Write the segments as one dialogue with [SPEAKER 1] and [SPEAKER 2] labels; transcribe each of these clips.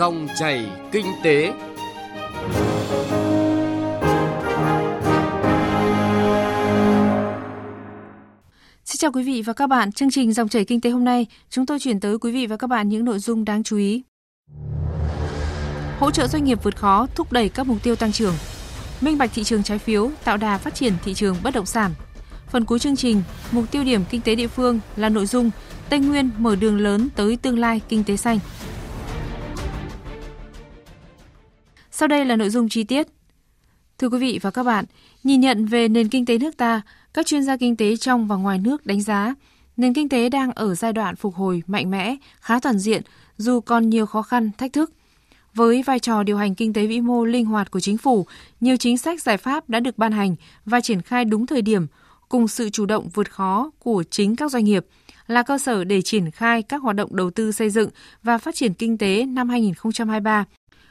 [SPEAKER 1] Dòng chảy kinh tế.
[SPEAKER 2] Xin chào quý vị và các bạn. Chương trình Dòng chảy kinh tế hôm nay, chúng tôi chuyển tới quý vị và các bạn những nội dung đáng chú ý. Hỗ trợ doanh nghiệp vượt khó, thúc đẩy các mục tiêu tăng trưởng. Minh bạch thị trường trái phiếu, tạo đà phát triển thị trường bất động sản. Phần cuối chương trình, mục tiêu điểm kinh tế địa phương là nội dung Tây Nguyên mở đường lớn tới tương lai kinh tế xanh. Sau đây là nội dung chi tiết. Thưa quý vị và các bạn, nhìn nhận về nền kinh tế nước ta, các chuyên gia kinh tế trong và ngoài nước đánh giá nền kinh tế đang ở giai đoạn phục hồi mạnh mẽ, khá toàn diện dù còn nhiều khó khăn, thách thức. Với vai trò điều hành kinh tế vĩ mô linh hoạt của chính phủ, nhiều chính sách giải pháp đã được ban hành và triển khai đúng thời điểm, cùng sự chủ động vượt khó của chính các doanh nghiệp là cơ sở để triển khai các hoạt động đầu tư xây dựng và phát triển kinh tế năm 2023,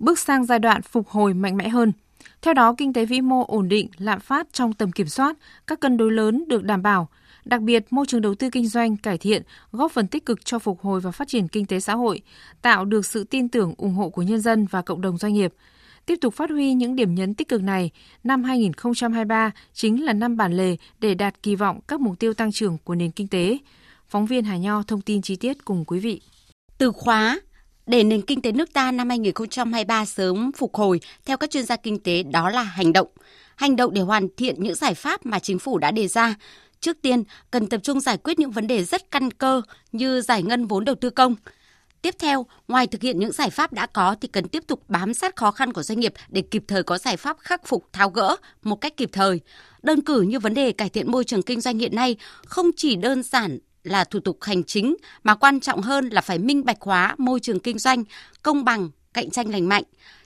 [SPEAKER 2] bước sang giai đoạn phục hồi mạnh mẽ hơn. Theo đó, kinh tế vĩ mô ổn định, lạm phát trong tầm kiểm soát, các cân đối lớn được đảm bảo, Đặc biệt, môi trường đầu tư kinh doanh cải thiện, góp phần tích cực cho phục hồi và phát triển kinh tế xã hội, tạo được sự tin tưởng ủng hộ của nhân dân và cộng đồng doanh nghiệp. Tiếp tục phát huy những điểm nhấn tích cực này, năm 2023 chính là năm bản lề để đạt kỳ vọng các mục tiêu tăng trưởng của nền kinh tế. Phóng viên Hà Nho thông tin chi tiết cùng quý vị.
[SPEAKER 3] Từ khóa để nền kinh tế nước ta năm 2023 sớm phục hồi, theo các chuyên gia kinh tế đó là hành động. Hành động để hoàn thiện những giải pháp mà chính phủ đã đề ra. Trước tiên, cần tập trung giải quyết những vấn đề rất căn cơ như giải ngân vốn đầu tư công. Tiếp theo, ngoài thực hiện những giải pháp đã có thì cần tiếp tục bám sát khó khăn của doanh nghiệp để kịp thời có giải pháp khắc phục tháo gỡ một cách kịp thời. Đơn cử như vấn đề cải thiện môi trường kinh doanh hiện nay không chỉ đơn giản là thủ tục hành chính mà quan trọng hơn là phải minh bạch hóa môi trường kinh doanh, công bằng, cạnh tranh lành mạnh.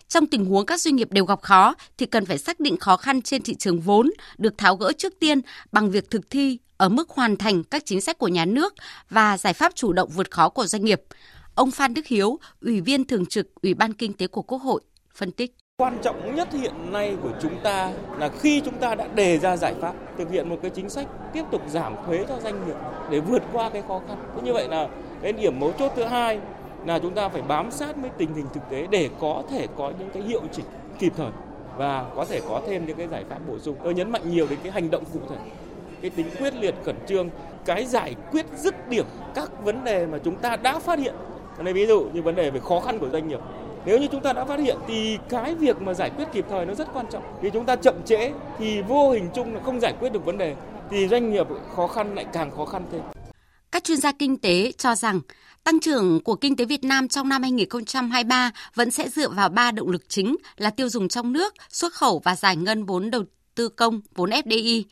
[SPEAKER 3] Trong tình huống các doanh nghiệp đều gặp khó thì cần phải xác định khó khăn trên thị trường vốn được tháo gỡ trước tiên bằng việc thực thi ở mức hoàn thành các chính sách của nhà nước và giải pháp chủ động vượt khó của doanh nghiệp. Ông Phan Đức Hiếu, Ủy viên Thường trực Ủy ban Kinh tế của Quốc hội, phân tích.
[SPEAKER 4] Quan trọng nhất hiện nay của chúng ta là khi chúng ta đã đề ra giải pháp thực hiện một cái chính sách tiếp tục giảm thuế cho doanh nghiệp để vượt qua cái khó khăn. Thế như vậy là cái điểm mấu chốt thứ hai là chúng ta phải bám sát với tình hình thực tế để có thể có những cái hiệu chỉnh kịp thời và có thể có thêm những cái giải pháp bổ sung. Tôi nhấn mạnh nhiều đến cái hành động cụ thể, cái tính quyết liệt khẩn trương, cái giải quyết dứt điểm các vấn đề mà chúng ta đã phát hiện. Đây ví dụ như vấn đề về khó khăn của doanh nghiệp. Nếu như chúng ta đã phát hiện thì cái việc mà giải quyết kịp thời nó rất quan trọng. Vì chúng ta chậm trễ thì vô hình chung là không giải quyết được vấn đề thì doanh nghiệp khó khăn lại càng khó khăn thêm.
[SPEAKER 3] Các chuyên gia kinh tế cho rằng Tăng trưởng của kinh tế Việt Nam trong năm 2023 vẫn sẽ dựa vào ba động lực chính là tiêu dùng trong nước, xuất khẩu và giải ngân vốn đầu tư công, vốn FDI.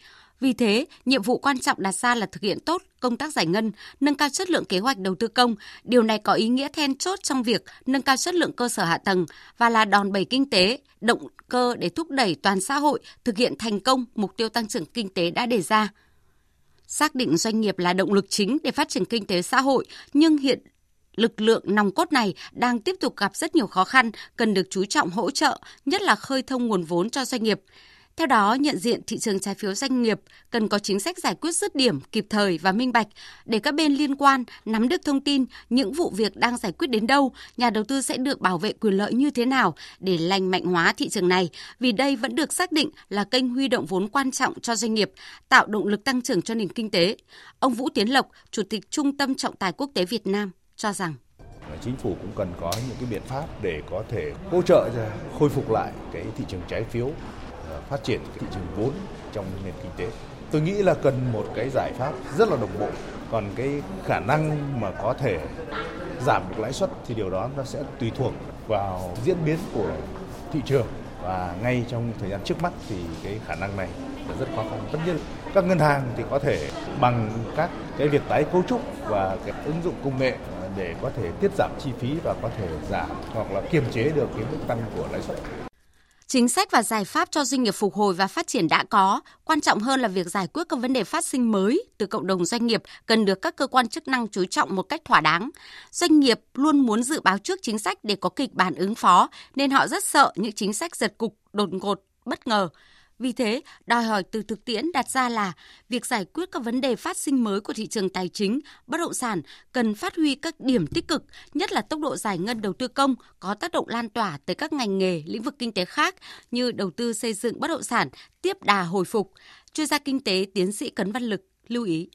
[SPEAKER 3] Vì thế, nhiệm vụ quan trọng đặt ra là thực hiện tốt công tác giải ngân, nâng cao chất lượng kế hoạch đầu tư công. Điều này có ý nghĩa then chốt trong việc nâng cao chất lượng cơ sở hạ tầng và là đòn bẩy kinh tế, động cơ để thúc đẩy toàn xã hội thực hiện thành công mục tiêu tăng trưởng kinh tế đã đề ra xác định doanh nghiệp là động lực chính để phát triển kinh tế xã hội, nhưng hiện lực lượng nòng cốt này đang tiếp tục gặp rất nhiều khó khăn, cần được chú trọng hỗ trợ, nhất là khơi thông nguồn vốn cho doanh nghiệp. Theo đó, nhận diện thị trường trái phiếu doanh nghiệp cần có chính sách giải quyết dứt điểm, kịp thời và minh bạch để các bên liên quan nắm được thông tin những vụ việc đang giải quyết đến đâu, nhà đầu tư sẽ được bảo vệ quyền lợi như thế nào để lành mạnh hóa thị trường này, vì đây vẫn được xác định là kênh huy động vốn quan trọng cho doanh nghiệp, tạo động lực tăng trưởng cho nền kinh tế. Ông Vũ Tiến Lộc, Chủ tịch Trung tâm Trọng tài Quốc tế Việt Nam cho rằng
[SPEAKER 5] chính phủ cũng cần có những cái biện pháp để có thể hỗ trợ khôi phục lại cái thị trường trái phiếu phát triển thị trường vốn trong nền kinh tế. Tôi nghĩ là cần một cái giải pháp rất là đồng bộ. Còn cái khả năng mà có thể giảm được lãi suất thì điều đó nó sẽ tùy thuộc vào diễn biến của thị trường và ngay trong thời gian trước mắt thì cái khả năng này là rất khó khăn. Tất nhiên các ngân hàng thì có thể bằng các cái việc tái cấu trúc và cái ứng dụng công nghệ để có thể tiết giảm chi phí và có thể giảm hoặc là kiềm chế được cái mức tăng của lãi suất.
[SPEAKER 3] Chính sách và giải pháp cho doanh nghiệp phục hồi và phát triển đã có, quan trọng hơn là việc giải quyết các vấn đề phát sinh mới từ cộng đồng doanh nghiệp cần được các cơ quan chức năng chú trọng một cách thỏa đáng. Doanh nghiệp luôn muốn dự báo trước chính sách để có kịch bản ứng phó, nên họ rất sợ những chính sách giật cục, đột ngột, bất ngờ. Vì thế, đòi hỏi từ thực tiễn đặt ra là việc giải quyết các vấn đề phát sinh mới của thị trường tài chính, bất động sản cần phát huy các điểm tích cực, nhất là tốc độ giải ngân đầu tư công có tác động lan tỏa tới các ngành nghề, lĩnh vực kinh tế khác như đầu tư xây dựng bất động sản tiếp đà hồi phục. Chuyên gia kinh tế tiến sĩ Cấn Văn Lực lưu ý.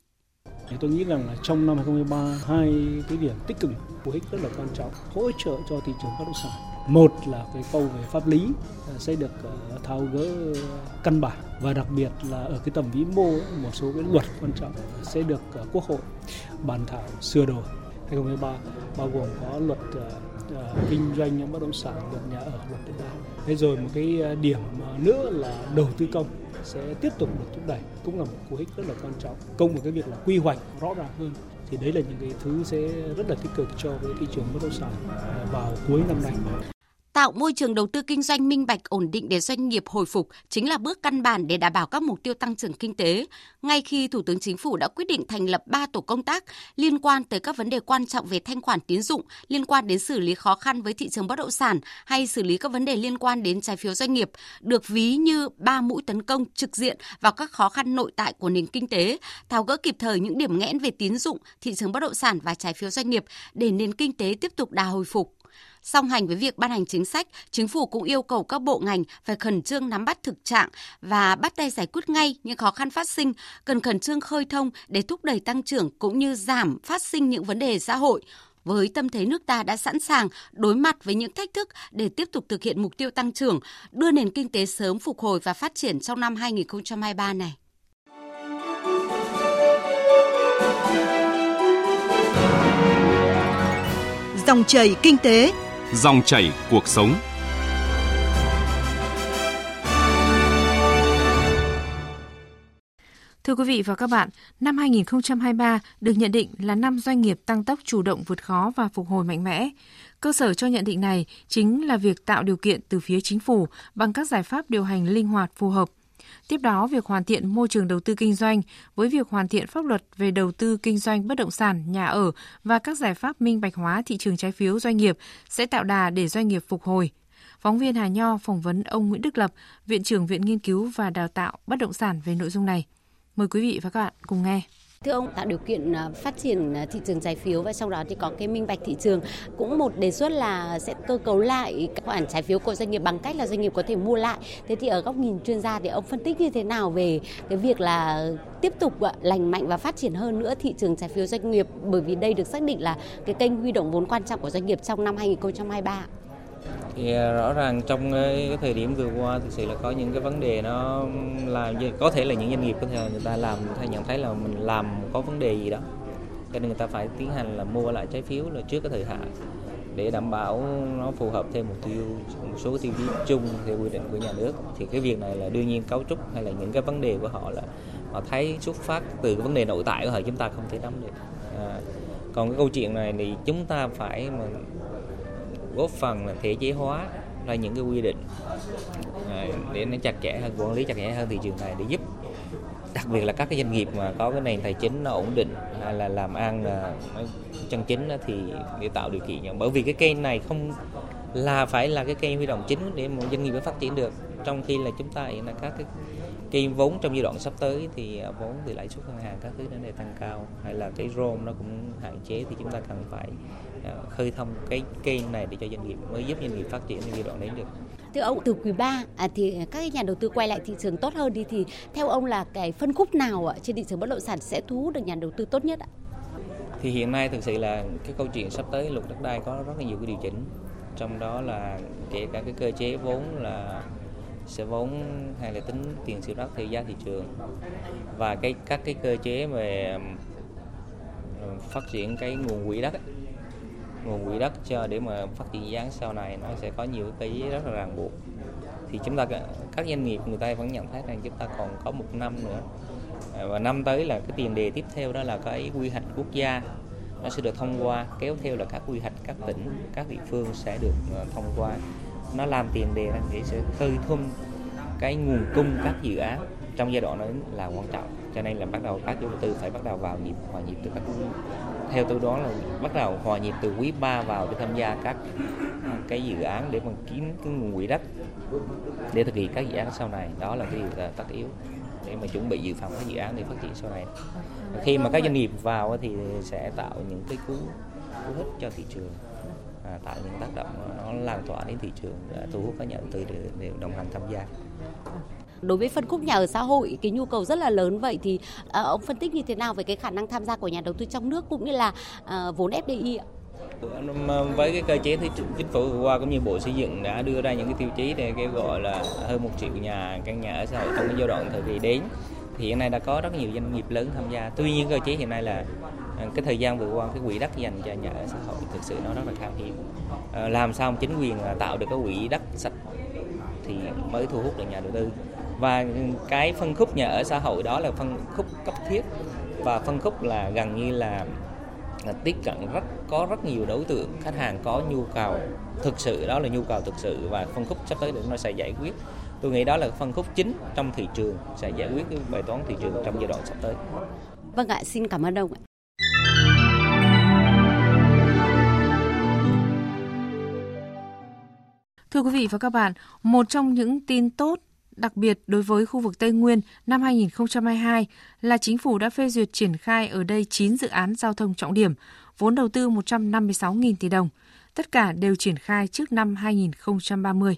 [SPEAKER 6] Thì tôi nghĩ rằng là trong năm 2023 hai cái điểm tích cực của ích rất là quan trọng hỗ trợ cho thị trường bất động sản. Một là cái câu về pháp lý à, sẽ được à, tháo gỡ căn bản. Và đặc biệt là ở cái tầm vĩ mô một số cái luật quan trọng sẽ được à, Quốc hội bàn thảo sửa đổi. 2023 bao gồm có luật uh, kinh doanh bất động sản, luật nhà ở, luật đất đai. Thế rồi một cái điểm nữa là đầu tư công sẽ tiếp tục được thúc đẩy cũng là một cú hích rất là quan trọng. Công một cái việc là quy hoạch rõ ràng hơn thì đấy là những cái thứ sẽ rất là tích cực cho cái thị trường bất động sản vào cuối năm nay
[SPEAKER 3] tạo môi trường đầu tư kinh doanh minh bạch ổn định để doanh nghiệp hồi phục chính là bước căn bản để đảm bảo các mục tiêu tăng trưởng kinh tế. Ngay khi Thủ tướng Chính phủ đã quyết định thành lập 3 tổ công tác liên quan tới các vấn đề quan trọng về thanh khoản tín dụng, liên quan đến xử lý khó khăn với thị trường bất động sản hay xử lý các vấn đề liên quan đến trái phiếu doanh nghiệp, được ví như ba mũi tấn công trực diện vào các khó khăn nội tại của nền kinh tế, tháo gỡ kịp thời những điểm nghẽn về tín dụng, thị trường bất động sản và trái phiếu doanh nghiệp để nền kinh tế tiếp tục đà hồi phục. Song hành với việc ban hành chính sách, chính phủ cũng yêu cầu các bộ ngành phải khẩn trương nắm bắt thực trạng và bắt tay giải quyết ngay những khó khăn phát sinh, cần khẩn trương khơi thông để thúc đẩy tăng trưởng cũng như giảm phát sinh những vấn đề xã hội với tâm thế nước ta đã sẵn sàng đối mặt với những thách thức để tiếp tục thực hiện mục tiêu tăng trưởng, đưa nền kinh tế sớm phục hồi và phát triển trong năm 2023 này.
[SPEAKER 7] Dòng chảy kinh tế
[SPEAKER 1] Dòng chảy cuộc sống.
[SPEAKER 2] Thưa quý vị và các bạn, năm 2023 được nhận định là năm doanh nghiệp tăng tốc chủ động vượt khó và phục hồi mạnh mẽ. Cơ sở cho nhận định này chính là việc tạo điều kiện từ phía chính phủ bằng các giải pháp điều hành linh hoạt phù hợp Tiếp đó, việc hoàn thiện môi trường đầu tư kinh doanh với việc hoàn thiện pháp luật về đầu tư kinh doanh bất động sản, nhà ở và các giải pháp minh bạch hóa thị trường trái phiếu doanh nghiệp sẽ tạo đà để doanh nghiệp phục hồi. Phóng viên Hà Nho phỏng vấn ông Nguyễn Đức Lập, Viện trưởng Viện Nghiên cứu và Đào tạo Bất động sản về nội dung này. Mời quý vị và các bạn cùng nghe.
[SPEAKER 8] Thưa ông, tạo điều kiện à, phát triển à, thị trường trái phiếu và trong đó thì có cái minh bạch thị trường. Cũng một đề xuất là sẽ cơ cấu lại các khoản trái phiếu của doanh nghiệp bằng cách là doanh nghiệp có thể mua lại. Thế thì ở góc nhìn chuyên gia thì ông phân tích như thế nào về cái việc là tiếp tục lành mạnh và phát triển hơn nữa thị trường trái phiếu doanh nghiệp bởi vì đây được xác định là cái kênh huy động vốn quan trọng của doanh nghiệp trong năm 2023
[SPEAKER 9] thì rõ ràng trong cái thời điểm vừa qua thực sự là có những cái vấn đề nó làm có thể là những doanh nghiệp có thể là người ta làm hay nhận thấy là mình làm có vấn đề gì đó. Cho nên người ta phải tiến hành là mua lại trái phiếu là trước cái thời hạn để đảm bảo nó phù hợp theo mục tiêu một số tiêu chí chung theo quy định của nhà nước. Thì cái việc này là đương nhiên cấu trúc hay là những cái vấn đề của họ là họ thấy xuất phát từ cái vấn đề nội tại của họ chúng ta không thể nắm được. À, còn cái câu chuyện này thì chúng ta phải mà góp phần là thể chế hóa ra những cái quy định à, để nó chặt chẽ hơn, quản lý chặt chẽ hơn thị trường này để giúp, đặc biệt là các cái doanh nghiệp mà có cái nền tài chính nó ổn định hay là làm ăn là chân chính thì để tạo điều kiện. Bởi vì cái kênh này không là phải là cái kênh huy động chính để một doanh nghiệp phát triển được. Trong khi là chúng ta hiện là các cái cây vốn trong giai đoạn sắp tới thì à, vốn từ lãi suất ngân hàng các thứ nó để tăng cao, hay là cái ROM nó cũng hạn chế, thì chúng ta cần phải khơi thông cái kênh này để cho doanh nghiệp mới giúp doanh nghiệp phát triển giai đoạn đến được.
[SPEAKER 8] Thưa ông, từ quý 3 à, thì các nhà đầu tư quay lại thị trường tốt hơn đi thì theo ông là cái phân khúc nào trên thị trường bất động sản sẽ thu hút được nhà đầu tư tốt nhất ạ?
[SPEAKER 9] Thì hiện nay thực sự là cái câu chuyện sắp tới luật đất đai có rất là nhiều cái điều chỉnh trong đó là kể cả cái cơ chế vốn là sẽ vốn hay là tính tiền siêu đất theo giá thị trường và cái các cái cơ chế về phát triển cái nguồn quỹ đất ấy nguồn quỹ đất cho để mà phát triển dự án sau này, nó sẽ có nhiều cái rất là ràng buộc. Thì chúng ta các doanh nghiệp người ta vẫn nhận thấy rằng chúng ta còn có một năm nữa. À, và năm tới là cái tiền đề tiếp theo đó là cái quy hoạch quốc gia. Nó sẽ được thông qua, kéo theo là các quy hoạch các tỉnh, các địa phương sẽ được à, thông qua. Nó làm tiền đề để sẽ khơi thum cái nguồn cung các dự án trong giai đoạn đó là quan trọng. Cho nên là bắt đầu các chủ đầu tư phải bắt đầu vào nhịp hòa nhịp từ các theo tôi đó là bắt đầu hòa nhịp từ quý 3 vào để tham gia các cái dự án để mà kiếm cái nguồn quỹ đất để thực hiện các dự án sau này. Đó là cái điều là tất yếu để mà chuẩn bị dự phòng các dự án để phát triển sau này. Khi mà các doanh nghiệp vào thì sẽ tạo những cái cú cú hích cho thị trường à, tạo những tác động nó lan tỏa đến thị trường à, thu hút các nhà đầu tư để, để đồng hành tham gia
[SPEAKER 8] đối với phân khúc nhà ở xã hội, cái nhu cầu rất là lớn. Vậy thì à, ông phân tích như thế nào về cái khả năng tham gia của nhà đầu tư trong nước cũng như là à, vốn FDI ạ?
[SPEAKER 9] Um, um, với cái cơ chế thì chính phủ vừa qua cũng như bộ xây dựng đã đưa ra những cái tiêu chí để kêu gọi là hơn một triệu nhà, căn nhà ở xã hội trong cái giai đoạn thời kỳ đến. Thì hiện nay đã có rất nhiều doanh nghiệp lớn tham gia. Tuy nhiên cơ chế hiện nay là à, cái thời gian vừa qua cái quỹ đất dành cho nhà ở xã hội thực sự nó rất là khan hiếm. Ờ, làm sao chính quyền tạo được cái quỹ đất sạch thì mới thu hút được nhà đầu tư và cái phân khúc nhà ở xã hội đó là phân khúc cấp thiết. Và phân khúc là gần như là, là tiếp cận rất có rất nhiều đối tượng khách hàng có nhu cầu thực sự đó là nhu cầu thực sự. Và phân khúc sắp tới nó sẽ giải quyết. Tôi nghĩ đó là phân khúc chính trong thị trường sẽ giải quyết cái bài toán thị trường trong giai đoạn sắp tới.
[SPEAKER 8] Vâng ạ xin cảm ơn ông ạ.
[SPEAKER 2] Thưa quý vị và các bạn, một trong những tin tốt đặc biệt đối với khu vực Tây Nguyên năm 2022 là chính phủ đã phê duyệt triển khai ở đây 9 dự án giao thông trọng điểm, vốn đầu tư 156.000 tỷ đồng. Tất cả đều triển khai trước năm 2030.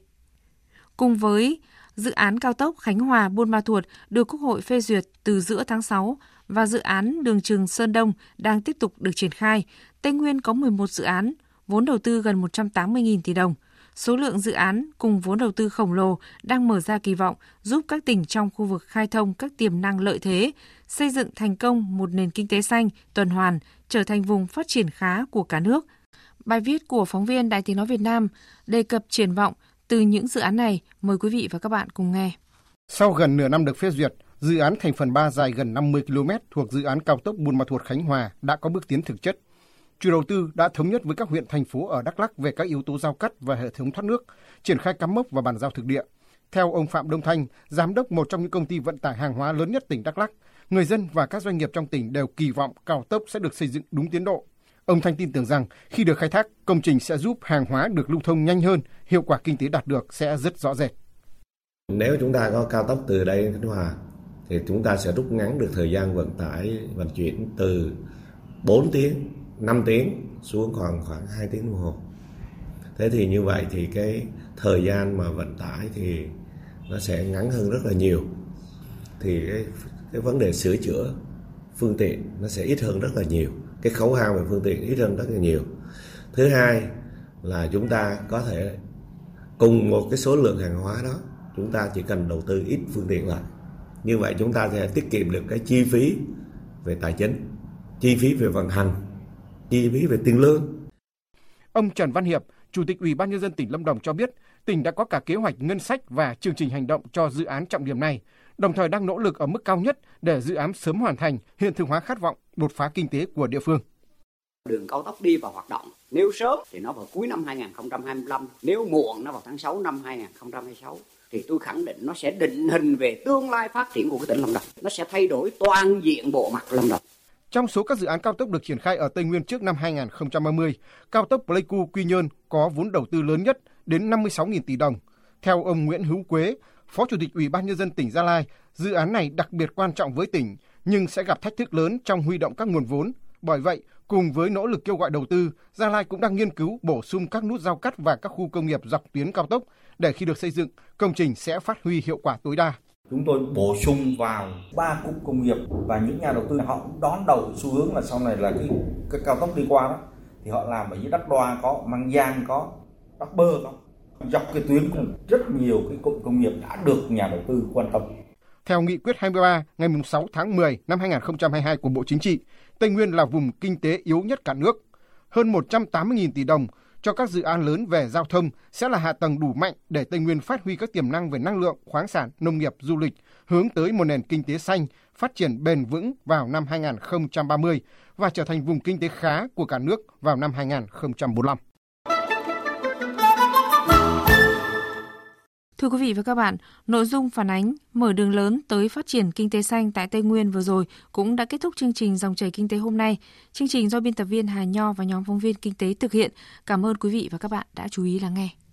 [SPEAKER 2] Cùng với dự án cao tốc Khánh Hòa Buôn Ma Thuột được Quốc hội phê duyệt từ giữa tháng 6 và dự án đường trường Sơn Đông đang tiếp tục được triển khai, Tây Nguyên có 11 dự án, vốn đầu tư gần 180.000 tỷ đồng – số lượng dự án cùng vốn đầu tư khổng lồ đang mở ra kỳ vọng giúp các tỉnh trong khu vực khai thông các tiềm năng lợi thế, xây dựng thành công một nền kinh tế xanh, tuần hoàn, trở thành vùng phát triển khá của cả nước. Bài viết của phóng viên Đài Tiếng Nói Việt Nam đề cập triển vọng từ những dự án này. Mời quý vị và các bạn cùng nghe.
[SPEAKER 10] Sau gần nửa năm được phê duyệt, dự án thành phần 3 dài gần 50 km thuộc dự án cao tốc Buôn Ma Thuột Khánh Hòa đã có bước tiến thực chất Chủ đầu tư đã thống nhất với các huyện thành phố ở Đắk Lắk về các yếu tố giao cắt và hệ thống thoát nước, triển khai cắm mốc và bàn giao thực địa. Theo ông Phạm Đông Thanh, giám đốc một trong những công ty vận tải hàng hóa lớn nhất tỉnh Đắk Lắk, người dân và các doanh nghiệp trong tỉnh đều kỳ vọng cao tốc sẽ được xây dựng đúng tiến độ. Ông Thanh tin tưởng rằng khi được khai thác, công trình sẽ giúp hàng hóa được lưu thông nhanh hơn, hiệu quả kinh tế đạt được sẽ rất rõ rệt.
[SPEAKER 11] Nếu chúng ta có cao tốc từ đây đến Khánh Hòa thì chúng ta sẽ rút ngắn được thời gian vận tải vận chuyển từ 4 tiếng 5 tiếng xuống còn khoảng 2 tiếng đồng hồ. Thế thì như vậy thì cái thời gian mà vận tải thì nó sẽ ngắn hơn rất là nhiều. Thì cái, cái vấn đề sửa chữa phương tiện nó sẽ ít hơn rất là nhiều. Cái khấu hao về phương tiện ít hơn rất là nhiều. Thứ hai là chúng ta có thể cùng một cái số lượng hàng hóa đó chúng ta chỉ cần đầu tư ít phương tiện lại. Như vậy chúng ta sẽ tiết kiệm được cái chi phí về tài chính chi phí về vận hành chi phí về tiền lương.
[SPEAKER 10] Ông Trần Văn Hiệp, Chủ tịch Ủy ban nhân dân tỉnh Lâm Đồng cho biết, tỉnh đã có cả kế hoạch ngân sách và chương trình hành động cho dự án trọng điểm này, đồng thời đang nỗ lực ở mức cao nhất để dự án sớm hoàn thành, hiện thực hóa khát vọng đột phá kinh tế của địa phương.
[SPEAKER 12] Đường cao tốc đi vào hoạt động, nếu sớm thì nó vào cuối năm 2025, nếu muộn nó vào tháng 6 năm 2026 thì tôi khẳng định nó sẽ định hình về tương lai phát triển của cái tỉnh Lâm Đồng. Nó sẽ thay đổi toàn diện bộ mặt Lâm Đồng.
[SPEAKER 10] Trong số các dự án cao tốc được triển khai ở Tây Nguyên trước năm 2030, cao tốc Pleiku Quy Nhơn có vốn đầu tư lớn nhất đến 56.000 tỷ đồng. Theo ông Nguyễn Hữu Quế, Phó Chủ tịch Ủy ban nhân dân tỉnh Gia Lai, dự án này đặc biệt quan trọng với tỉnh nhưng sẽ gặp thách thức lớn trong huy động các nguồn vốn. Bởi vậy, cùng với nỗ lực kêu gọi đầu tư, Gia Lai cũng đang nghiên cứu bổ sung các nút giao cắt và các khu công nghiệp dọc tuyến cao tốc để khi được xây dựng, công trình sẽ phát huy hiệu quả tối đa
[SPEAKER 13] chúng tôi bổ sung vào ba cụm công nghiệp và những nhà đầu tư họ cũng đón đầu xu hướng là sau này là cái, cái cao tốc đi qua đó thì họ làm ở dưới Đắk Đoa có mang Giang có Đắk Bơ có dọc cái tuyến cũng rất nhiều cái cụm công nghiệp đã được nhà đầu tư quan tâm.
[SPEAKER 10] Theo nghị quyết 23 ngày 6 tháng 10 năm 2022 của Bộ Chính trị, Tây Nguyên là vùng kinh tế yếu nhất cả nước. Hơn 180.000 tỷ đồng cho các dự án lớn về giao thông sẽ là hạ tầng đủ mạnh để Tây Nguyên phát huy các tiềm năng về năng lượng, khoáng sản, nông nghiệp, du lịch, hướng tới một nền kinh tế xanh, phát triển bền vững vào năm 2030 và trở thành vùng kinh tế khá của cả nước vào năm 2045.
[SPEAKER 2] Thưa quý vị và các bạn, nội dung phản ánh mở đường lớn tới phát triển kinh tế xanh tại Tây Nguyên vừa rồi cũng đã kết thúc chương trình Dòng chảy kinh tế hôm nay. Chương trình do biên tập viên Hà Nho và nhóm phóng viên kinh tế thực hiện. Cảm ơn quý vị và các bạn đã chú ý lắng nghe.